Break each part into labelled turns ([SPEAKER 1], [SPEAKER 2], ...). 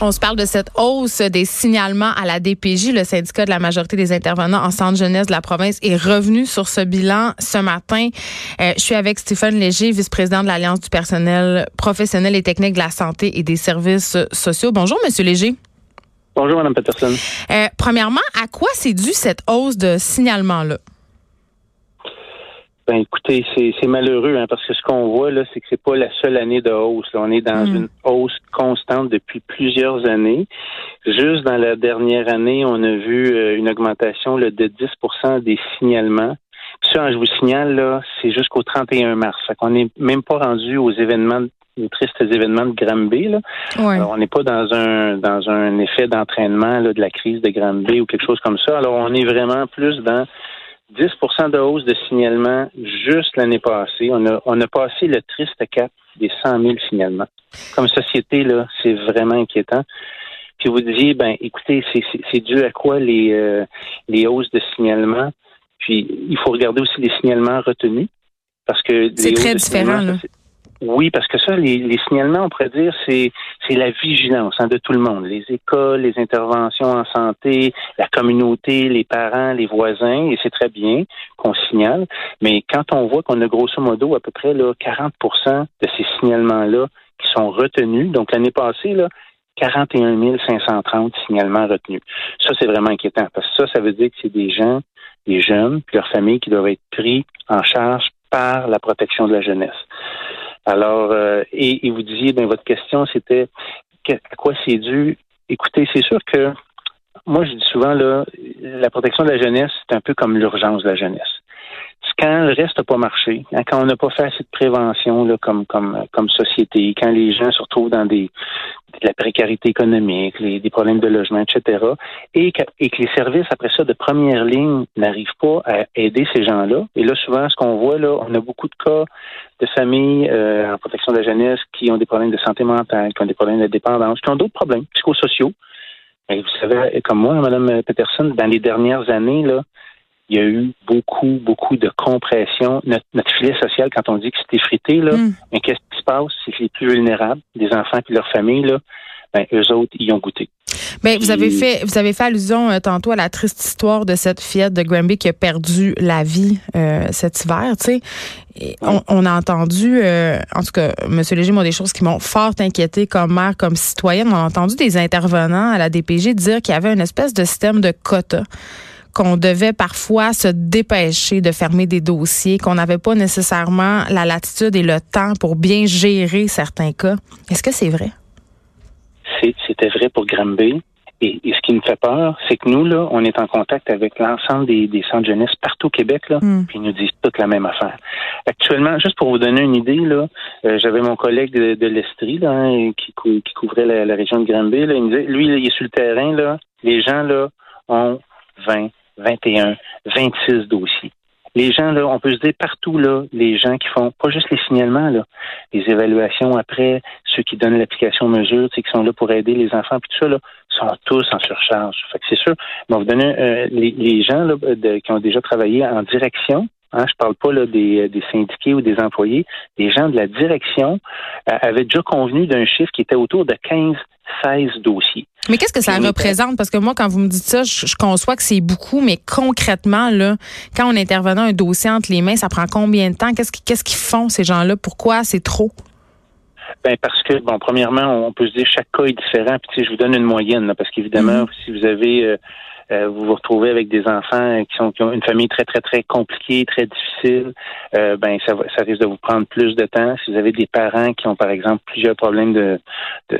[SPEAKER 1] On se parle de cette hausse des signalements à la DPJ. Le syndicat de la majorité des intervenants en centre jeunesse de la province est revenu sur ce bilan ce matin. Euh, je suis avec Stéphane Léger, vice-président de l'Alliance du personnel professionnel et technique de la santé et des services sociaux. Bonjour, Monsieur Léger.
[SPEAKER 2] Bonjour, Mme Peterson.
[SPEAKER 1] Euh, premièrement, à quoi c'est dû cette hausse de signalement-là?
[SPEAKER 2] Ben écoutez, c'est malheureux hein, parce que ce qu'on voit là, c'est que c'est pas la seule année de hausse. On est dans hmm. une hausse constante depuis plusieurs années. Juste dans la dernière année, on a vu euh, une augmentation là, de 10% des signalements. ça, je vous signale là, c'est jusqu'au 31 mars. Fait qu'on n'est même pas rendu aux événements aux tristes événements de Granby. Là. Alors, on n'est pas dans un dans un effet d'entraînement de la crise de Granby ou quelque chose comme ça. Alors, on est vraiment plus dans 10% de hausse de signalement juste l'année passée. On a, on a passé le triste cap des 100 000 signalements. Comme société, là, c'est vraiment inquiétant. Puis vous disiez, ben, écoutez, c'est dû à quoi les, euh, les hausses de signalement? Puis il faut regarder aussi les signalements retenus. Parce que
[SPEAKER 1] c'est très différent. Là.
[SPEAKER 2] Oui, parce que ça, les, signalements, on pourrait dire, c'est c'est la vigilance hein, de tout le monde, les écoles, les interventions en santé, la communauté, les parents, les voisins, et c'est très bien qu'on signale. Mais quand on voit qu'on a grosso modo à peu près là 40% de ces signalements-là qui sont retenus, donc l'année passée là. 41 530 signalements retenus. Ça, c'est vraiment inquiétant parce que ça, ça veut dire que c'est des gens, des jeunes, puis leurs familles qui doivent être pris en charge par la protection de la jeunesse. Alors, euh, et, vous disiez, ben votre question, c'était à quoi c'est dû? Écoutez, c'est sûr que moi, je dis souvent, là, la protection de la jeunesse, c'est un peu comme l'urgence de la jeunesse quand le reste n'a pas marché, hein, quand on n'a pas fait assez de prévention là, comme, comme, comme société, quand les gens se retrouvent dans des, la précarité économique, les, des problèmes de logement, etc., et que, et que les services, après ça, de première ligne, n'arrivent pas à aider ces gens-là. Et là, souvent, ce qu'on voit, là, on a beaucoup de cas de familles euh, en protection de la jeunesse qui ont des problèmes de santé mentale, qui ont des problèmes de dépendance, qui ont d'autres problèmes psychosociaux. Et vous savez, comme moi, Mme Peterson, dans les dernières années, là, il y a eu beaucoup, beaucoup de compression. Notre, filet social, quand on dit que c'est effrité, là, hmm. mais qu'est-ce qui se passe? C'est que les plus vulnérables, des enfants et leurs familles, là, ben, eux autres, y ont goûté.
[SPEAKER 1] Ben, vous avez fait vous avez fait allusion euh, tantôt à la triste histoire de cette fillette de Granby qui a perdu la vie euh, cet hiver, tu sais. On, a entendu, euh, en tout cas, M. Léger m'a des choses qui m'ont fort inquiété comme mère, comme citoyenne. On a entendu des intervenants à la DPG dire qu'il y avait une espèce de système de quotas qu'on devait parfois se dépêcher de fermer des dossiers, qu'on n'avait pas nécessairement la latitude et le temps pour bien gérer certains cas. Est-ce que c'est vrai?
[SPEAKER 2] C'était vrai pour Granby. Et, ce qui nous fait peur, c'est que nous, là, on est en contact avec l'ensemble des, des centres jeunesse partout au Québec, là, hmm. puis ils nous disent toute la même affaire. Actuellement, juste pour vous donner une idée, là, euh, j'avais mon collègue de, l'Estrie, là, hein, qui, qui couvrait la, région de Granby, là, il me disait, lui, il est sur le terrain, là, les gens, là, ont 20, 21, 26 dossiers. Les gens, là, on peut se dire partout, là, les gens qui font pas juste les signalements, là, les évaluations après, ceux qui donnent l'application mesure, qui sont là pour aider les enfants, puis tout ça, là, sont tous en surcharge. Fait que c'est sûr, on vous donner euh, les, gens là, qui ont déjà travaillé en direction, Hein, je parle pas là, des, des, syndiqués ou des employés. Les gens de la direction euh, avaient déjà convenu d'un chiffre qui était autour de 15 16 dossiers.
[SPEAKER 1] Mais qu'est-ce que ça représente? Parce que moi, quand vous me dites ça, je, conçois que c'est beaucoup, mais concrètement, là, quand on intervient un dossier entre les mains, ça prend combien de temps? Qu'est-ce qu'ils font, ces gens-là? Pourquoi? C'est trop?
[SPEAKER 2] Ben parce que bon, premièrement, on peut se dire chaque cas est différent. Puis je vous donne une moyenne, parce qu'évidemment, mm-hmm. si vous avez euh, euh, vous vous retrouvez avec des enfants qui, sont, qui ont une famille très, très, très compliquée, très difficile, euh, ben ça, ça risque de vous prendre plus de temps. Si vous avez des parents qui ont, par exemple, plusieurs problèmes de, de,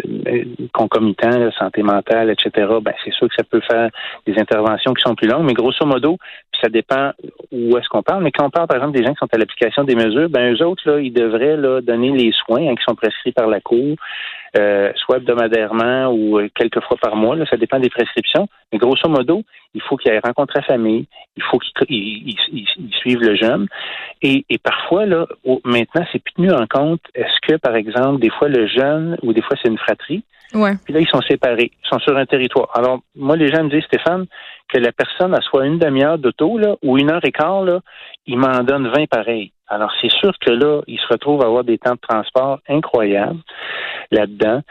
[SPEAKER 2] concomitants, de santé mentale, etc., ben c'est sûr que ça peut faire des interventions qui sont plus longues. Mais grosso modo, ça dépend où est-ce qu'on parle. Mais quand on parle, par exemple, des gens qui sont à l'application des mesures, ben eux autres, là, ils devraient là, donner les soins hein, qui sont prescrits par la Cour, euh, soit hebdomadairement ou euh, quelques fois par mois. Là, ça dépend des prescriptions. Mais grosso modo, il faut qu'il aille rencontrer la famille, il faut qu'il suive le jeune. Et, et parfois, là, maintenant, c'est plus tenu en compte. Est-ce que, par exemple, des fois, le jeune, ou des fois, c'est une fratrie,
[SPEAKER 1] Ouais.
[SPEAKER 2] Puis là, ils sont séparés. Ils sont sur un territoire. Alors, moi, les gens me disent, Stéphane, que la personne a soit une demi-heure d'auto, là, ou une heure et quart, là, il m'en donne 20 pareils. Alors, c'est sûr que là, il se retrouve à avoir des temps de transport incroyables là-dedans.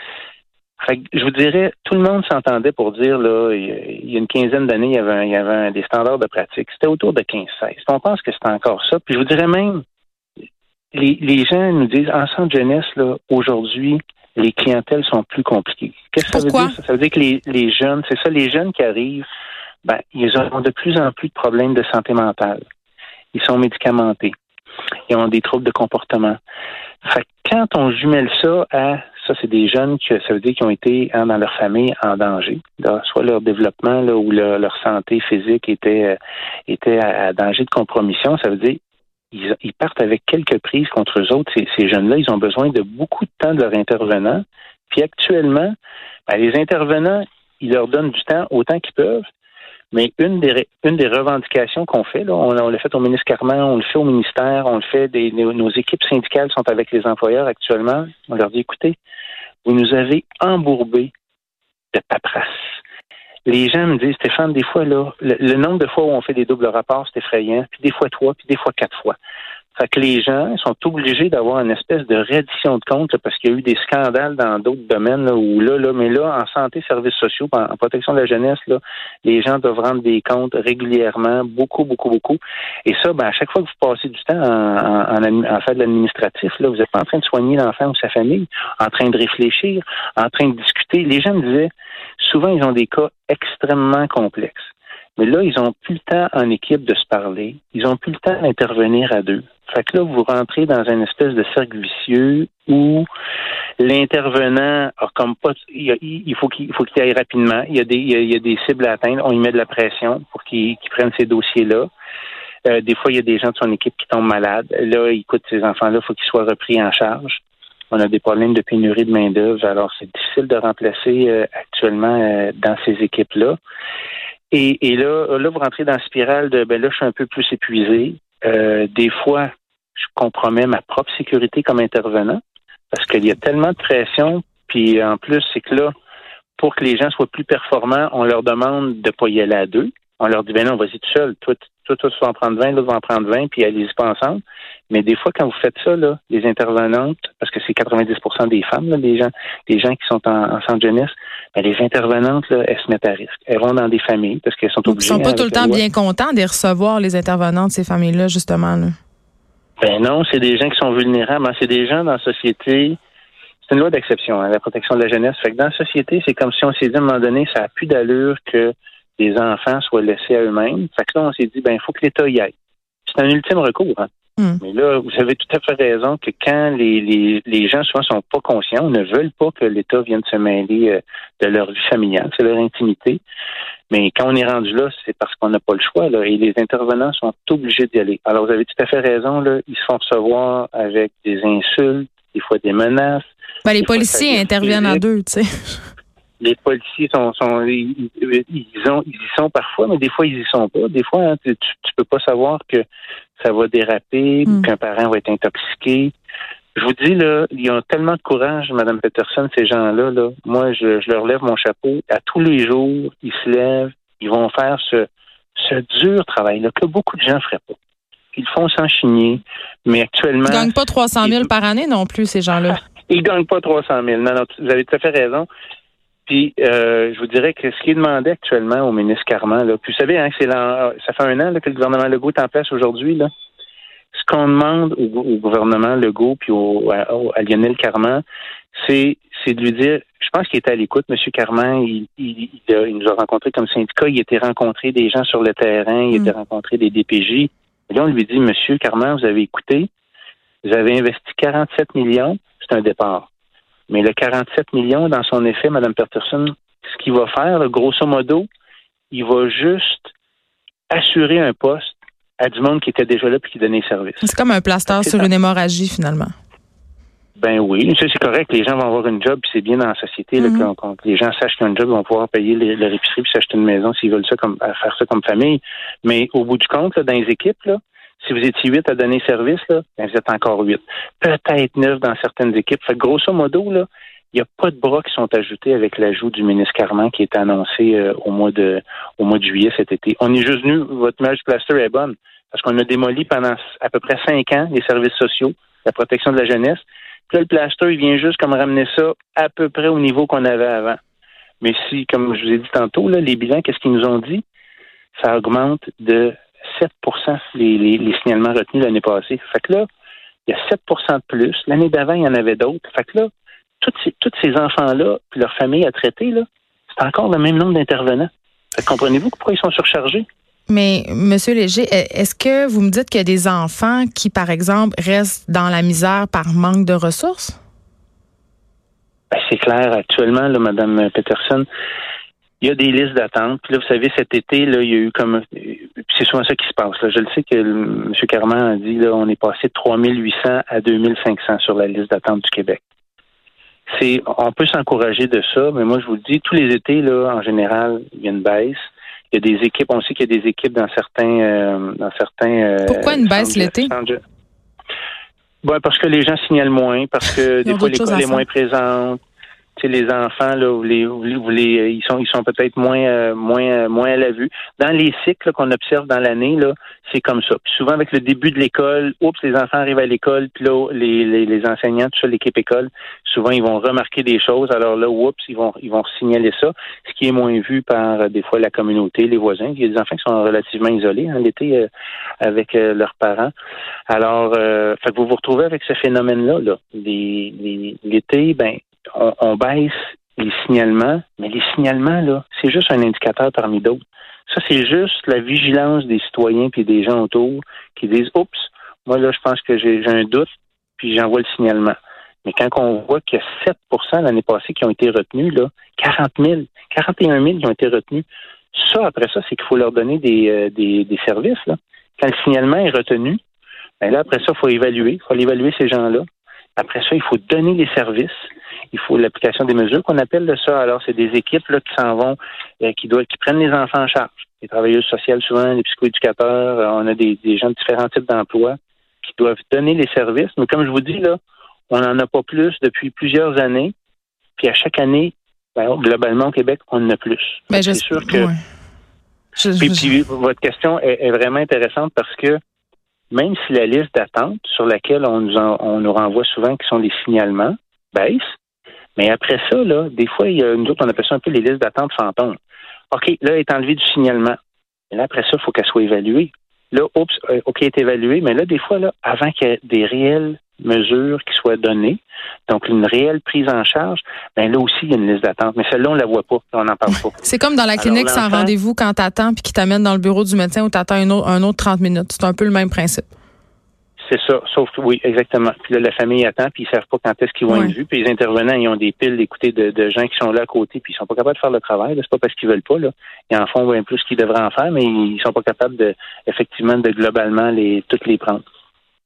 [SPEAKER 2] je vous dirais, tout le monde s'entendait pour dire, là, il y a une quinzaine d'années, il y avait, il y avait des standards de pratique. C'était autour de 15-16. On pense que c'est encore ça. Puis je vous dirais même, les, les gens nous disent, en centre jeunesse, là, aujourd'hui, les clientèles sont plus compliquées.
[SPEAKER 1] Qu'est-ce que ça veut
[SPEAKER 2] dire? Ça veut dire que les, les jeunes, c'est ça, les jeunes qui arrivent, ben, ils ont de plus en plus de problèmes de santé mentale. Ils sont médicamentés. Ils ont des troubles de comportement. Fait quand on jumelle ça à ça, c'est des jeunes qui, ça veut dire qui ont été hein, dans leur famille en danger. soit leur développement là, ou leur, santé physique était, euh, était à, danger de compromission. Ça veut dire ils, partent avec quelques prises contre eux autres. Ces, jeunes-là, ils ont besoin de beaucoup de temps de leur intervenant. Puis actuellement, ben, les intervenants, ils leur donnent du temps autant qu'ils peuvent. Mais une des, une des revendications qu'on fait, là, on, l'a fait au ministre Carman, on le fait au ministère, on le fait, des, nos, équipes syndicales sont avec les employeurs actuellement. On leur dit, écoutez, vous nous avez embourbé de paperasse. Les gens me disent, Stéphane, des fois, là, le, nombre de fois où on fait des doubles rapports, c'est effrayant, puis des fois trois, puis des fois quatre fois. Fait que les gens sont obligés d'avoir une espèce de reddition de compte parce qu'il y a eu des scandales dans d'autres domaines là, où là, là, mais là, en santé, services sociaux, en, protection de la jeunesse, là, les gens doivent rendre des comptes régulièrement, beaucoup, beaucoup, beaucoup. Et ça, ben, à chaque fois que vous passez du temps en, en, en fait de l'administratif, là, vous êtes en train de soigner l'enfant ou sa famille, en train de réfléchir, en train de discuter. Les gens me disaient, souvent, ils ont des cas extrêmement complexes. Mais là, ils ont plus le temps en équipe de se parler. Ils ont plus le temps d'intervenir à deux. Fait que là, vous rentrez dans une espèce de cercle vicieux où l'intervenant a comme pas il, faut qu'il faut qu'il aille rapidement. Il y a des il y a, des cibles à atteindre. On y met de la pression pour qu'il prenne ces dossiers-là. Euh, des fois, il y a des gens de son équipe qui tombent malades. Là, écoute, ces enfants-là, il faut qu'ils soient repris en charge. On a des problèmes de pénurie de main-d'œuvre, alors c'est difficile de remplacer euh, actuellement euh, dans ces équipes-là. Et, et, là, là, vous rentrez dans la spirale de ben là, je suis un peu plus épuisé. des fois, je compromets ma propre sécurité comme intervenant parce qu'il y a tellement de pression. Puis en plus, c'est que là, pour que les gens soient plus performants, on leur demande de ne pas y aller à deux. On leur dit, ben non, vas-y tout seul. Toi, toi, toi, tu vas en prendre 20, l'autre va en prendre 20, puis allez-y pas ensemble. Mais des fois, quand vous faites ça, là, les intervenantes, parce que c'est 90% des femmes, là, les gens, les gens qui sont en, en centre jeunesse, ben, les intervenantes, là, elles se mettent à risque. Elles vont dans des familles parce qu'elles sont obligées.
[SPEAKER 1] Ils sont pas tout le temps bien contents de recevoir les intervenantes, ces familles-là, justement. Là.
[SPEAKER 2] Ben non, c'est des gens qui sont vulnérables. Hein. C'est des gens dans la société. C'est une loi d'exception, hein, la protection de la jeunesse. Fait que dans la société, c'est comme si on s'est dit à un moment donné, ça n'a plus d'allure que les enfants soient laissés à eux-mêmes. Fait que là, on s'est dit, ben, il faut que l'État y aille. C'est un ultime recours. Hein. Hmm. Mais là, vous avez tout à fait raison que quand les, les, les gens souvent sont pas conscients, ne veulent pas que l'État vienne se mêler euh, de leur vie familiale, c'est leur intimité. Mais quand on est rendu là, c'est parce qu'on n'a pas le choix. Là, et les intervenants sont obligés d'y aller. Alors, vous avez tout à fait raison. Là, ils se font recevoir avec des insultes, des fois des menaces.
[SPEAKER 1] Ben, les policiers interviennent en deux, tu sais.
[SPEAKER 2] Les policiers sont, sont ils, ont, ils y sont parfois, mais des fois ils y sont pas. Des fois, hein, tu, tu peux pas savoir que ça va déraper, hmm. qu'un parent va être intoxiqué. Je vous dis, là, ils ont tellement de courage, Mme Peterson, ces gens-là. Là. Moi, je, leur lève mon chapeau. À tous les jours, ils se lèvent, ils vont faire ce, ce dur travail-là que beaucoup de gens ne feraient pas. Ils font sans chigner, mais actuellement...
[SPEAKER 1] Ils ne gagnent pas 300 000 par année non plus, ces gens-là.
[SPEAKER 2] Ils ne gagnent pas 300 000. Non, non, vous avez tout à fait raison. Puis, euh, je vous dirais que ce qui est demandé actuellement au ministre Carman, là, puis vous savez, hein, c'est ça fait un an que le gouvernement Legault est en place aujourd'hui, là ce qu'on demande au, gouvernement Legault puis au, à, Lionel Carman, c'est c'est de lui dire, je pense qu'il était à l'écoute, M. Carman, il, il, nous a rencontrés comme syndicat, il était rencontré des gens sur le terrain, il mm. était rencontré des DPJ. Et là, on lui dit, M. Carman, vous avez écouté, vous avez investi 47 millions, c'est un départ. Mais le 47 millions, dans son effet, Mme Peterson, ce qu'il va faire, grosso modo, il va juste assurer un poste à du monde qui était déjà là puis qui donnait service.
[SPEAKER 1] C'est comme un plaster sur une hémorragie, finalement.
[SPEAKER 2] Ben oui, ça c'est correct. Les gens vont avoir une job, puis c'est bien dans la société. Mm-hmm. quand, les gens sachent qu'ils ont une job, ils vont pouvoir payer leur épicerie puis s'acheter une maison s'ils veulent ça comme faire ça comme famille. Mais au bout du compte, dans les équipes, là, si vous étiez huit à donner service, là, ben vous êtes encore huit. Peut-être neuf dans certaines équipes. Fait grosso modo, là, il n'y a pas de bras qui sont ajoutés avec l'ajout du ministre Carman qui est annoncé euh, au mois de au mois de juillet cet été. On est juste venu, votre image plaster est bonne, parce qu'on a démoli pendant à peu près cinq ans les services sociaux, la protection de la jeunesse. Puis là, le plaster, il vient juste comme ramener ça à peu près au niveau qu'on avait avant. Mais si, comme je vous ai dit tantôt, là, les bilans, qu'est-ce qu'ils nous ont dit? Ça augmente de 7 les, les, signalements retenus l'année passée. Fait que là, il y a 7% de plus. L'année d'avant, il y en avait d'autres. Fait que là, tous ces, ces enfants-là, puis leur famille à traiter, là, c'est encore le même nombre d'intervenants. Comprenez-vous pourquoi ils sont surchargés?
[SPEAKER 1] Mais, Monsieur Léger, est-ce que vous me dites qu'il y a des enfants qui, par exemple, restent dans la misère par manque de ressources?
[SPEAKER 2] Ben, c'est clair. Actuellement, là, Mme Peterson, il y a des listes d'attente. Puis là, vous savez, cet été, là, il y a eu comme c'est souvent ça qui se passe. Là. Je le sais que M. Carman a dit là, on est passé de 3800 à 2500 sur la liste d'attente du Québec. C'est, on peut s'encourager de ça, mais moi je vous le dis, tous les étés, là, en général, il y a une baisse. Il y a des équipes, on sait qu'il y a des équipes dans certains euh, dans certains
[SPEAKER 1] euh, Pourquoi une baisse l'été?
[SPEAKER 2] Ben, parce que les gens signalent moins, parce que des fois l'école est moins présente, les enfants là, vous les, vous les, euh, ils sont, ils sont peut-être moins, euh, moins, euh, moins à la vue. Dans les cycles qu'on observe dans l'année là, c'est comme ça. Puis souvent avec le début de l'école, oups, les enfants arrivent à l'école, puis là, les, les, les enseignants, tout ça, l'équipe école, souvent ils vont remarquer des choses. Alors là, oups, ils vont, ils vont signaler ça, ce qui est moins vu par des fois la communauté, les voisins. Il y a des enfants qui sont relativement isolés hein, l'été avec leurs parents. Alors, fait que vous vous retrouvez avec ce phénomène-là. Là. L'été, ben on, baisse les signalements, mais les signalements, là, c'est juste un indicateur parmi d'autres. Ça, c'est juste la vigilance des citoyens puis des gens autour qui disent Oups, moi là, je pense que j'ai un doute, puis j'envoie le signalement. Mais quand on voit qu'il y a 7% l'année passée qui ont été retenus, là, 40 000, 41 000 qui ont été retenus, ça, après ça, c'est qu'il faut leur donner des, euh, services. Quand le signalement est retenu, ben là, après ça, il faut évaluer. Il faut évaluer ces gens-là. Après ça, il faut donner les services il faut l'application des mesures qu'on appelle de ça. Alors, c'est des équipes là, qui s'en vont, euh, qui doivent, qui prennent les enfants en charge. Les travailleuses sociales, souvent, les psychoéducateurs, euh, on a des, gens de différents types d'emplois qui doivent donner les services. Mais comme je vous dis, là, on n'en a pas plus depuis plusieurs années. Puis à chaque année, ben, globalement au Québec, on en a plus.
[SPEAKER 1] Ben, c'est sûr que.
[SPEAKER 2] puis, votre question est, vraiment intéressante parce que même si la liste d'attente sur laquelle on nous, on nous renvoie souvent, qui sont les signalements, baisse, mais après ça, là, des fois, il y a, nous autres, on appelle ça un peu les listes d'attente fantômes. OK, là, elle est enlevée du signalement. Et là, après ça, il faut qu'elle soit évaluée. Là, oups, euh, OK, elle est évaluée, mais là, des fois, là, avant qu'il y ait des réelles mesures qui soient données, donc une réelle prise en charge, ben là aussi, il y a une liste d'attente. Mais celle-là, on la voit pas, on n'en parle pas.
[SPEAKER 1] C'est comme dans la clinique sans rendez-vous quand tu attends puis qui t'amène dans le bureau du médecin ou tu attends un autre, un autre 30 minutes. C'est un peu le même principe.
[SPEAKER 2] C'est ça, sauf que oui, exactement. Puis là, la famille attend, puis ils savent pas quand est-ce qu'ils vont être vus. Puis les intervenants, ils ont des piles d'écouter de, gens qui sont là à côté, puis ils sont pas capables de faire le travail. C'est pas parce qu'ils veulent pas. Là. Ils en font bien plus qu'ils devraient en faire, mais ils sont pas capables de effectivement de globalement les toutes les prendre.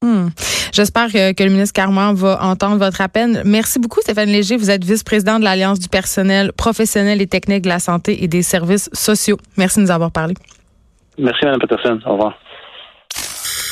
[SPEAKER 1] Hmm. J'espère que, le ministre Carman va entendre votre appel. Merci beaucoup, Stéphane Léger. Vous êtes vice-président de l'Alliance du personnel professionnel et technique de la santé et des services sociaux. Merci de nous avoir parlé.
[SPEAKER 2] Merci, Mme Peterson. Au revoir.